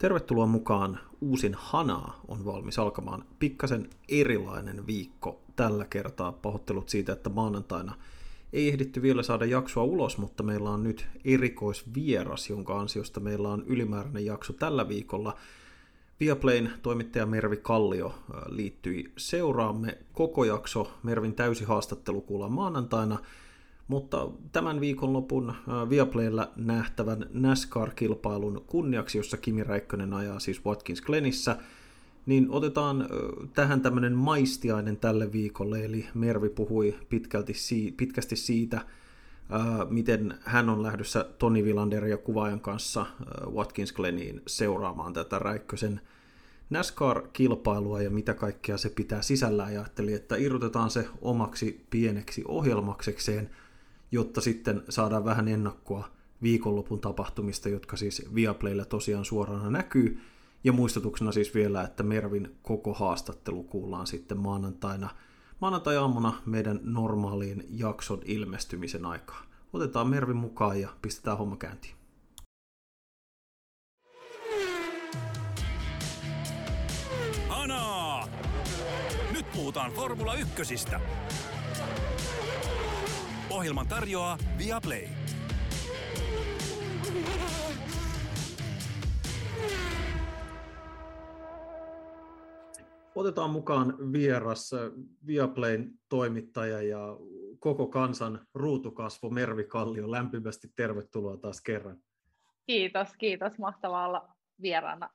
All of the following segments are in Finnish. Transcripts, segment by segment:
Tervetuloa mukaan. Uusin Hanaa on valmis alkamaan. Pikkasen erilainen viikko tällä kertaa. Pahoittelut siitä, että maanantaina ei ehditty vielä saada jaksoa ulos, mutta meillä on nyt erikoisvieras, jonka ansiosta meillä on ylimääräinen jakso tällä viikolla. Viaplayn toimittaja Mervi Kallio liittyi seuraamme. Koko jakso Mervin täysi haastattelu kuullaan maanantaina – mutta tämän viikonlopun Viaplaylla nähtävän NASCAR-kilpailun kunniaksi, jossa Kimi Räikkönen ajaa siis Watkins Glenissä, niin otetaan tähän tämmöinen maistiainen tälle viikolle, eli Mervi puhui pitkälti, pitkästi siitä, miten hän on lähdössä Toni Villander ja kuvaajan kanssa Watkins Gleniin seuraamaan tätä Räikkösen NASCAR-kilpailua ja mitä kaikkea se pitää sisällään, ja ajattelin, että irrotetaan se omaksi pieneksi ohjelmaksekseen – jotta sitten saadaan vähän ennakkoa viikonlopun tapahtumista, jotka siis Viaplaylla tosiaan suorana näkyy. Ja muistutuksena siis vielä, että Mervin koko haastattelu kuullaan sitten maanantaina, maanantai-aamuna meidän normaaliin jakson ilmestymisen aikaa. Otetaan Mervin mukaan ja pistetään homma käyntiin. Anaa! Nyt puhutaan Formula Ykkösistä. Ohjelman tarjoaa Viaplay. Otetaan mukaan vieras Viaplayn toimittaja ja koko kansan ruutukasvo Mervi Kallio. Lämpimästi tervetuloa taas kerran. Kiitos, kiitos. Mahtavaa olla vieraana.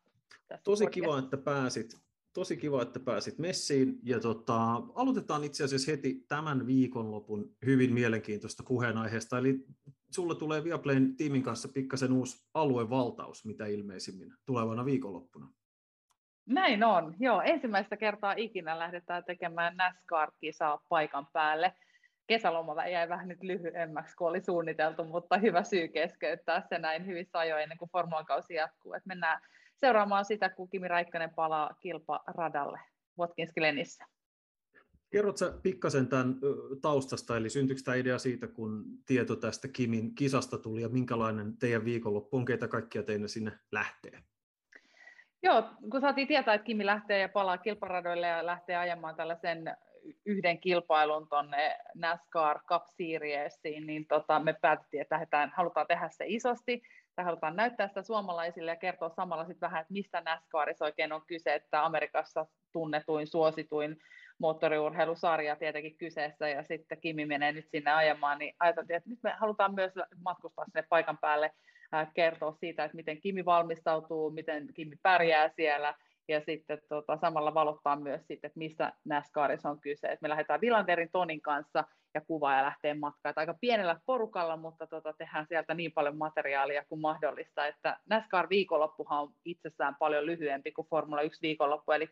Tosi kiva, että pääsit tosi kiva, että pääsit messiin. Ja tota, aloitetaan itse asiassa heti tämän viikonlopun hyvin mielenkiintoista puheenaiheesta. Eli sulle tulee Viaplayn tiimin kanssa pikkasen uusi aluevaltaus, mitä ilmeisimmin tulevana viikonloppuna. Näin on, joo. Ensimmäistä kertaa ikinä lähdetään tekemään NASCAR-kisaa paikan päälle. Kesäloma jäi vähän nyt lyhyemmäksi kuin oli suunniteltu, mutta hyvä syy keskeyttää se näin hyvissä ajoin ennen kuin formuakausi jatkuu. Et mennään seuraamaan sitä, kun Kimi Räikkönen palaa kilparadalle Watkins Glenissä. Kerrotko sä pikkasen tämän taustasta, eli syntyykö tämä idea siitä, kun tieto tästä Kimin kisasta tuli, ja minkälainen teidän viikonloppu on, keitä kaikkia teille sinne lähtee? Joo, kun saatiin tietää, että Kimi lähtee ja palaa kilparadoille ja lähtee ajamaan tällaisen yhden kilpailun tuonne NASCAR Cup Seriesiin, niin tota, me päätettiin, että lähdetään, halutaan tehdä se isosti tai halutaan näyttää sitä suomalaisille ja kertoa samalla sitten vähän, että mistä NASCARissa oikein on kyse, että Amerikassa tunnetuin, suosituin moottoriurheilusarja tietenkin kyseessä, ja sitten Kimi menee nyt sinne ajamaan, niin ajateltiin, että nyt me halutaan myös matkustaa sinne paikan päälle, kertoa siitä, että miten Kimi valmistautuu, miten Kimi pärjää siellä, ja sitten tota, samalla valottaa myös sitten, että mistä NASCARissa on kyse. Et me lähdetään Vilanderin Tonin kanssa ja kuvaaja lähtee matkaan. Et aika pienellä porukalla, mutta tota, tehdään sieltä niin paljon materiaalia kuin mahdollista, että NASCAR-viikonloppuhan on itsessään paljon lyhyempi kuin Formula 1 viikonloppu, eli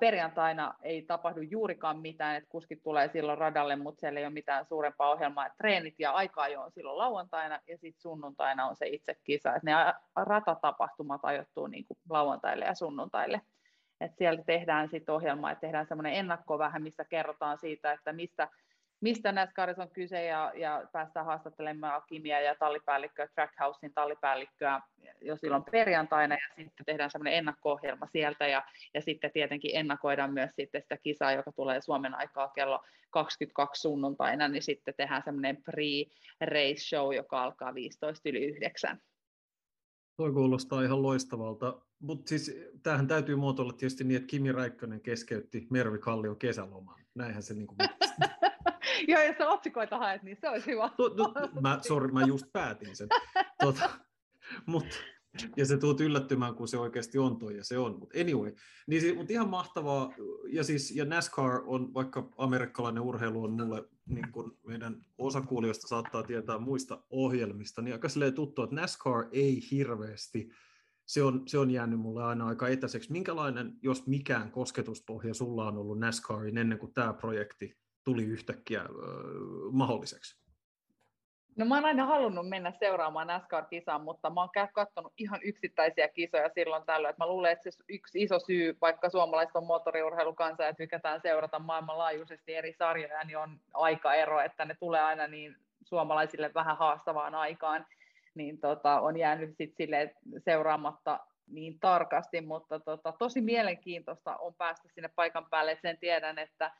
perjantaina ei tapahdu juurikaan mitään, että kuskit tulee silloin radalle, mutta siellä ei ole mitään suurempaa ohjelmaa. Et treenit ja aika jo on silloin lauantaina ja sitten sunnuntaina on se itse kisa. Et ne ratatapahtumat ajoittuu niin kuin lauantaille ja sunnuntaille. Et siellä tehdään sitten ohjelma, että tehdään semmoinen ennakko vähän, missä kerrotaan siitä, että mistä mistä NASCARissa on kyse ja, ja päästään haastattelemaan Kimia ja tallipäällikköä, Trackhousein tallipäällikköä jo silloin perjantaina ja sitten tehdään semmoinen ennakko-ohjelma sieltä ja, ja sitten tietenkin ennakoidaan myös sitten sitä kisaa, joka tulee Suomen aikaa kello 22 sunnuntaina, niin sitten tehdään semmoinen pre-race show, joka alkaa 15 yli 9. Toi kuulostaa ihan loistavalta, mutta siis tämähän täytyy muotoilla tietysti niin, että Kimi Räikkönen keskeytti Mervi Kallion kesäloman. Näinhän se niin kuin Joo, jos sä otsikoita haet, niin se olisi hyvä. Tu, tu, mä, sorry, mä just päätin sen. Tota, mut, ja se tuut yllättymään, kun se oikeasti on toi, ja se on. Mutta anyway, niin, mut ihan mahtavaa. Ja, siis, ja NASCAR on, vaikka amerikkalainen urheilu on mulle, niin kuin meidän osakuulijoista saattaa tietää muista ohjelmista, niin aika tuttu, että NASCAR ei hirveästi se on, se on jäänyt mulle aina aika etäiseksi. Minkälainen, jos mikään kosketuspohja sulla on ollut NASCARin ennen kuin tämä projekti tuli yhtäkkiä mahdolliseksi? No mä oon aina halunnut mennä seuraamaan NASCAR-kisaan, mutta mä oon katsonut ihan yksittäisiä kisoja silloin tällöin. Mä luulen, että se yksi iso syy, vaikka suomalaiset on moottoriurheilukansa ja tykätään seurata maailmanlaajuisesti eri sarjoja, niin on aikaero, että ne tulee aina niin suomalaisille vähän haastavaan aikaan. Niin tota, on jäänyt sit sille seuraamatta niin tarkasti, mutta tota, tosi mielenkiintoista on päästä sinne paikan päälle, sen tiedän, että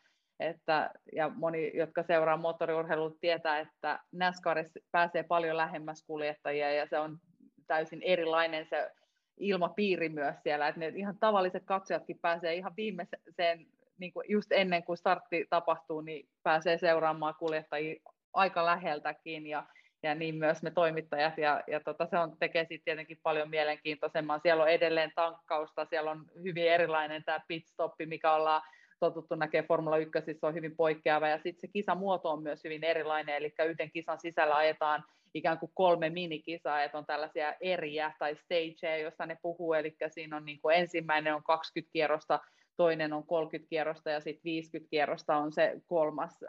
että, ja moni, jotka seuraa moottoriurheilua, tietää, että NASCARissa pääsee paljon lähemmäs kuljettajia ja se on täysin erilainen se ilmapiiri myös siellä, että ne ihan tavalliset katsojatkin pääsee ihan viimeiseen, niin kuin just ennen kuin startti tapahtuu, niin pääsee seuraamaan kuljettajia aika läheltäkin ja, ja niin myös me toimittajat, ja, ja tota, se on, tekee siitä tietenkin paljon mielenkiintoisemman. Siellä on edelleen tankkausta, siellä on hyvin erilainen tämä pitstoppi, mikä ollaan totuttu näkee Formula 1, se on hyvin poikkeava, ja sitten se kisamuoto on myös hyvin erilainen, eli yhden kisan sisällä ajetaan ikään kuin kolme minikisaa, että on tällaisia eriä tai stageja, joista ne puhuu, eli siinä on niin kuin ensimmäinen on 20 kierrosta, toinen on 30 kierrosta ja sitten 50 kierrosta on se kolmas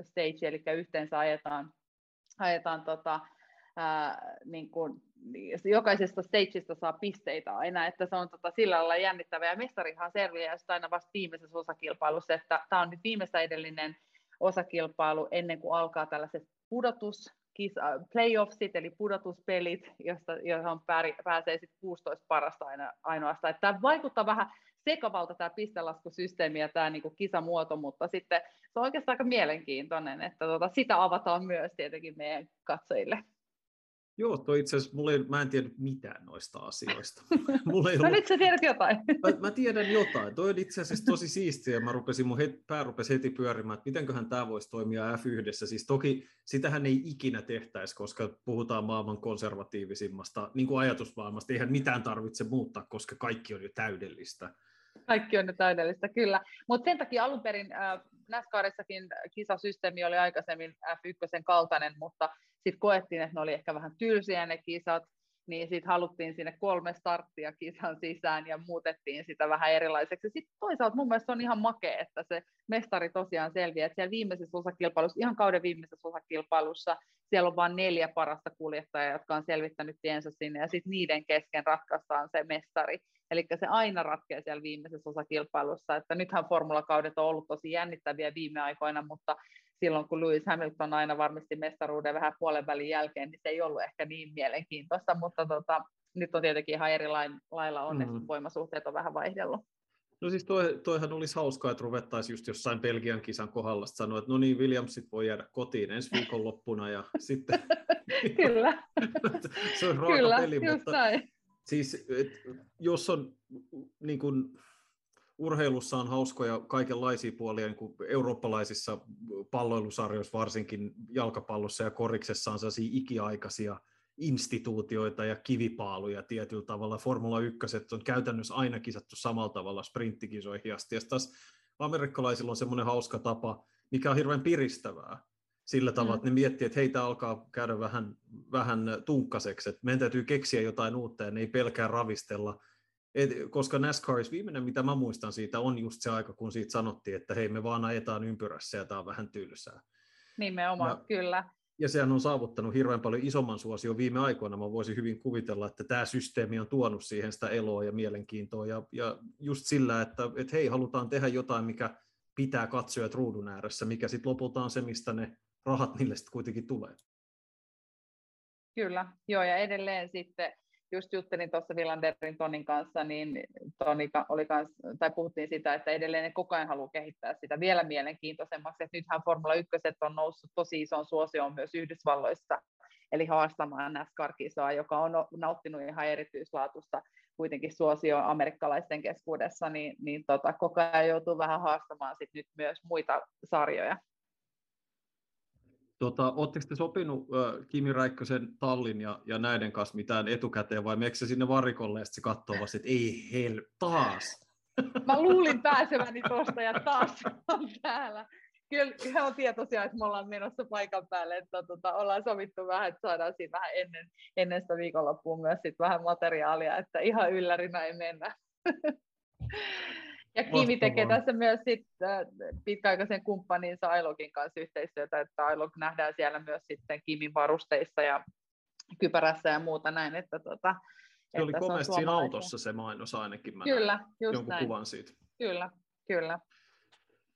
stage, eli yhteensä ajetaan, ajetaan tota, ää, niin kuin, jokaisesta stageista saa pisteitä aina, että se on tota, sillä lailla jännittävää. Ja mestarihan selviää aina vasta viimeisessä osakilpailussa, että tämä on nyt viimeistä edellinen osakilpailu ennen kuin alkaa tällaiset pudotus, playoffsit, eli pudotuspelit, josta, johon pääsee sit 16 parasta aina, ainoastaan. Että tämä vaikuttaa vähän sekavalta tämä pistelaskusysteemi ja tämä niinku kisamuoto, mutta sitten se on oikeastaan aika mielenkiintoinen, että tota, sitä avataan myös tietenkin meidän katsojille. Joo, toi itse asiassa, mulla ei, mä en tiedä mitään noista asioista. Mulla ei no ollut... nyt sä tiedät jotain. Mä, mä tiedän jotain. Toi on itse asiassa tosi siistiä. Mä rupesin, mun het, pää rupesi heti pyörimään, että mitenköhän tämä voisi toimia F1. Siis toki sitähän ei ikinä tehtäisi, koska puhutaan maailman konservatiivisimmasta niin kuin ajatusmaailmasta. Eihän mitään tarvitse muuttaa, koska kaikki on jo täydellistä. Kaikki on täydellistä, kyllä. Mutta sen takia alun perin äh, NASCARissakin kisasysteemi oli aikaisemmin F1 kaltainen, mutta sitten koettiin, että ne oli ehkä vähän tylsiä ne kisat, niin sitten haluttiin sinne kolme starttia kisan sisään ja muutettiin sitä vähän erilaiseksi. Sitten toisaalta mun mielestä on ihan makea, että se mestari tosiaan selviää, että siellä viimeisessä osakilpailussa, ihan kauden viimeisessä osakilpailussa, siellä on vain neljä parasta kuljettajaa, jotka on selvittänyt tiensä sinne, ja sitten niiden kesken ratkaistaan se mestari. Eli se aina ratkeaa siellä viimeisessä osakilpailussa, että nythän formulakaudet on ollut tosi jännittäviä viime aikoina, mutta silloin kun Lewis Hamilton aina varmasti mestaruuden vähän puolen välin jälkeen, niin se ei ollut ehkä niin mielenkiintoista, mutta tota, nyt on tietenkin ihan eri lailla onneksi, mm. voimasuhteet on vähän vaihdellut. No siis toi, toihan olisi hauskaa, että ruvettaisiin just jossain Belgian kisan kohdalla sanoa, että no niin, Williamsit voi jäädä kotiin ensi viikonloppuna ja sitten... Kyllä. se on raaka Kyllä, peli, mutta näin. siis et, jos on niin kuin, urheilussa on hauskoja kaikenlaisia puolia, niin kuin eurooppalaisissa palloilusarjoissa, varsinkin jalkapallossa ja koriksessa on sellaisia ikiaikaisia instituutioita ja kivipaaluja tietyllä tavalla. Formula 1 on käytännössä aina kisattu samalla tavalla sprinttikisoihin asti. Ja taas amerikkalaisilla on semmoinen hauska tapa, mikä on hirveän piristävää sillä tavalla, mm. että ne miettii, että heitä alkaa käydä vähän, vähän tunkkaseksi, että meidän täytyy keksiä jotain uutta ja ne ei pelkää ravistella et, koska NASCARissa viimeinen, mitä mä muistan siitä, on just se aika, kun siitä sanottiin, että hei, me vaan ajetaan ympyrässä ja tämä on vähän tylsää. Nimenomaan, ja, kyllä. Ja sehän on saavuttanut hirveän paljon isomman suosion viime aikoina. Mä voisin hyvin kuvitella, että tämä systeemi on tuonut siihen sitä eloa ja mielenkiintoa. Ja, ja just sillä, että, että hei, halutaan tehdä jotain, mikä pitää katsojat ruudun ääressä, mikä sitten lopulta on se, mistä ne rahat niille sitten kuitenkin tulee. Kyllä, joo, ja edelleen sitten just juttelin tuossa Villanderin Tonin kanssa, niin Toni oli kans, tai puhuttiin sitä, että edelleen ne koko ajan haluaa kehittää sitä vielä mielenkiintoisemmaksi, että nythän Formula 1 on noussut tosi ison suosioon myös Yhdysvalloissa, eli haastamaan NASCAR-kisaa, joka on nauttinut ihan erityislaatusta kuitenkin suosio amerikkalaisten keskuudessa, niin, niin tota, koko ajan joutuu vähän haastamaan sit nyt myös muita sarjoja. Tota, Oletteko te sopinut äh, Kimi Räikkösen tallin ja, ja näiden kanssa mitään etukäteen, vai meneekö sinne varikolle ja se katsoo vasta, että ei hel, taas? Mä luulin pääseväni tuosta ja taas on täällä. Kyllä he on tietoisia, että me ollaan menossa paikan päälle, että tota, ollaan sovittu vähän, että saadaan siinä vähän ennen, ennen sitä viikonloppua myös sit vähän materiaalia, että ihan yllärinä ei mennä. Ja Kimi tekee tässä myös sit, äh, pitkäaikaisen kumppaninsa Ailogin kanssa yhteistyötä, että Ailog nähdään siellä myös sitten Kimin varusteissa ja kypärässä ja muuta näin. Että tota, se oli komeasti siinä autossa se mainos ainakin. Mä kyllä, just jonkun näin. kuvan siitä. Kyllä, kyllä.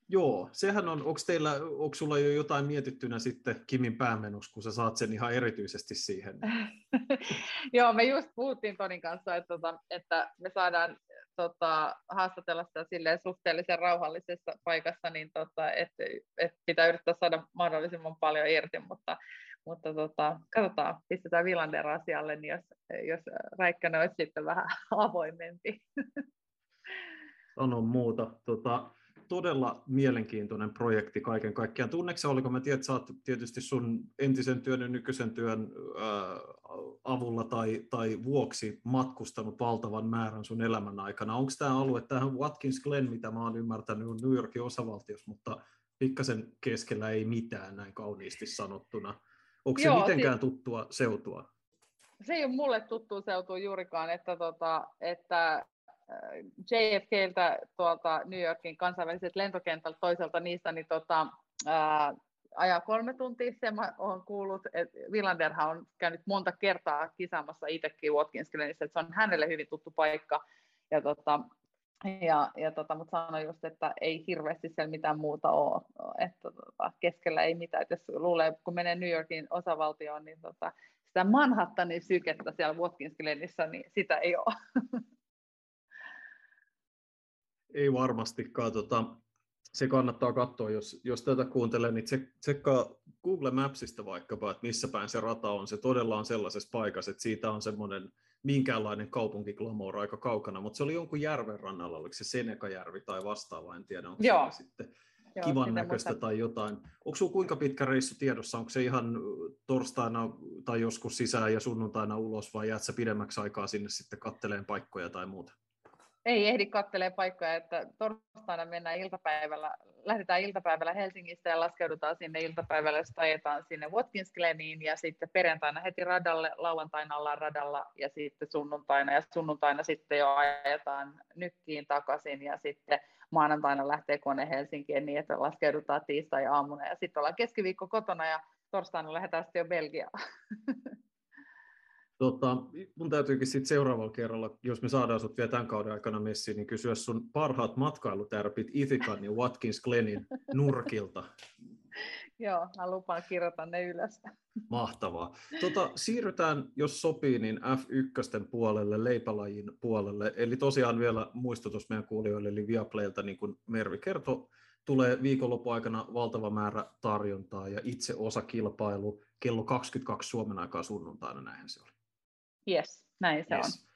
Joo, sehän on, onko teillä, onko sulla jo jotain mietittynä sitten Kimin päämenus, kun sä saat sen ihan erityisesti siihen? Joo, me just puhuttiin Tonin kanssa, että, tota, että me saadaan tota, haastatella sitä silleen suhteellisen rauhallisessa paikassa, niin tota, että et pitää yrittää saada mahdollisimman paljon irti, mutta, mutta tota, katsotaan, pistetään Villander asialle, niin jos, jos Räikkönen olisi sitten vähän avoimempi. Sano muuta. Tota, todella mielenkiintoinen projekti kaiken kaikkiaan. Tunneksä, oliko mä tiedän, että sä oot tietysti sun entisen työn ja nykyisen työn ää, avulla tai, tai vuoksi matkustanut valtavan määrän sun elämän aikana. Onko tämä alue, tähän Watkins Glen, mitä mä oon ymmärtänyt, on New Yorkin osavaltiossa, mutta pikkasen keskellä ei mitään näin kauniisti sanottuna. Onko se Joo, mitenkään si- tuttua seutua? Se ei ole mulle tuttua seutua juurikaan, että, tota, että JFKltä tuolta New Yorkin kansainväliset lentokentältä toiselta niistä, niin tota, ää, ajaa kolme tuntia, se mä olen kuullut, että Villanderhan on käynyt monta kertaa kisaamassa itsekin Watkins Glenissä, että se on hänelle hyvin tuttu paikka, ja tota, ja, ja tota, mutta sanoin just, että ei hirveästi siellä mitään muuta ole, että tota, keskellä ei mitään, että jos luulee, kun menee New Yorkin osavaltioon, niin tota, sitä Manhattanin sykettä siellä Watkins Glenissä, niin sitä ei ole. Ei varmastikaan. Tota, se kannattaa katsoa, jos, jos tätä kuuntelee, niin tsekkaa Google Mapsista vaikkapa, että missä päin se rata on. Se todella on sellaisessa paikassa, että siitä on semmoinen minkäänlainen kaupunkiglamour aika kaukana, mutta se oli jonkun järven rannalla, oliko se Senekajärvi tai vastaava, en tiedä, onko Joo. se sitten Joo, kivan näköistä muista. tai jotain. Onko sinulla kuinka pitkä reissu tiedossa? Onko se ihan torstaina tai joskus sisään ja sunnuntaina ulos vai jäät sä pidemmäksi aikaa sinne sitten katteleen paikkoja tai muuta? Ei ehdi kattelee paikkoja, että torstaina mennään iltapäivällä, lähdetään iltapäivällä Helsingistä ja laskeudutaan sinne iltapäivällä, jos ajetaan sinne Watkins Gleniin ja sitten perjantaina heti radalle, lauantaina ollaan radalla ja sitten sunnuntaina ja sunnuntaina sitten jo ajetaan nykkiin takaisin ja sitten maanantaina lähtee kone Helsinkiin niin, että laskeudutaan tiistai-aamuna ja sitten ollaan keskiviikko kotona ja torstaina lähdetään sitten jo Belgiaan. Tota, mun täytyykin sitten seuraavalla kerralla, jos me saadaan sut vielä tämän kauden aikana messiin, niin kysyä sun parhaat matkailutärpit Ithikan ja Watkins Glenin nurkilta. Joo, mä lupaan kirjoittaa ne ylös. Mahtavaa. Tota, siirrytään, jos sopii, niin F1 puolelle, leipälajin puolelle. Eli tosiaan vielä muistutus meidän kuulijoille, eli Viaplaylta, niin kuin Mervi kertoi, tulee viikonlopun aikana valtava määrä tarjontaa ja itse osa kilpailu kello 22 Suomen aikaa sunnuntaina, näinhän se oli. Yes, näin se yes. on.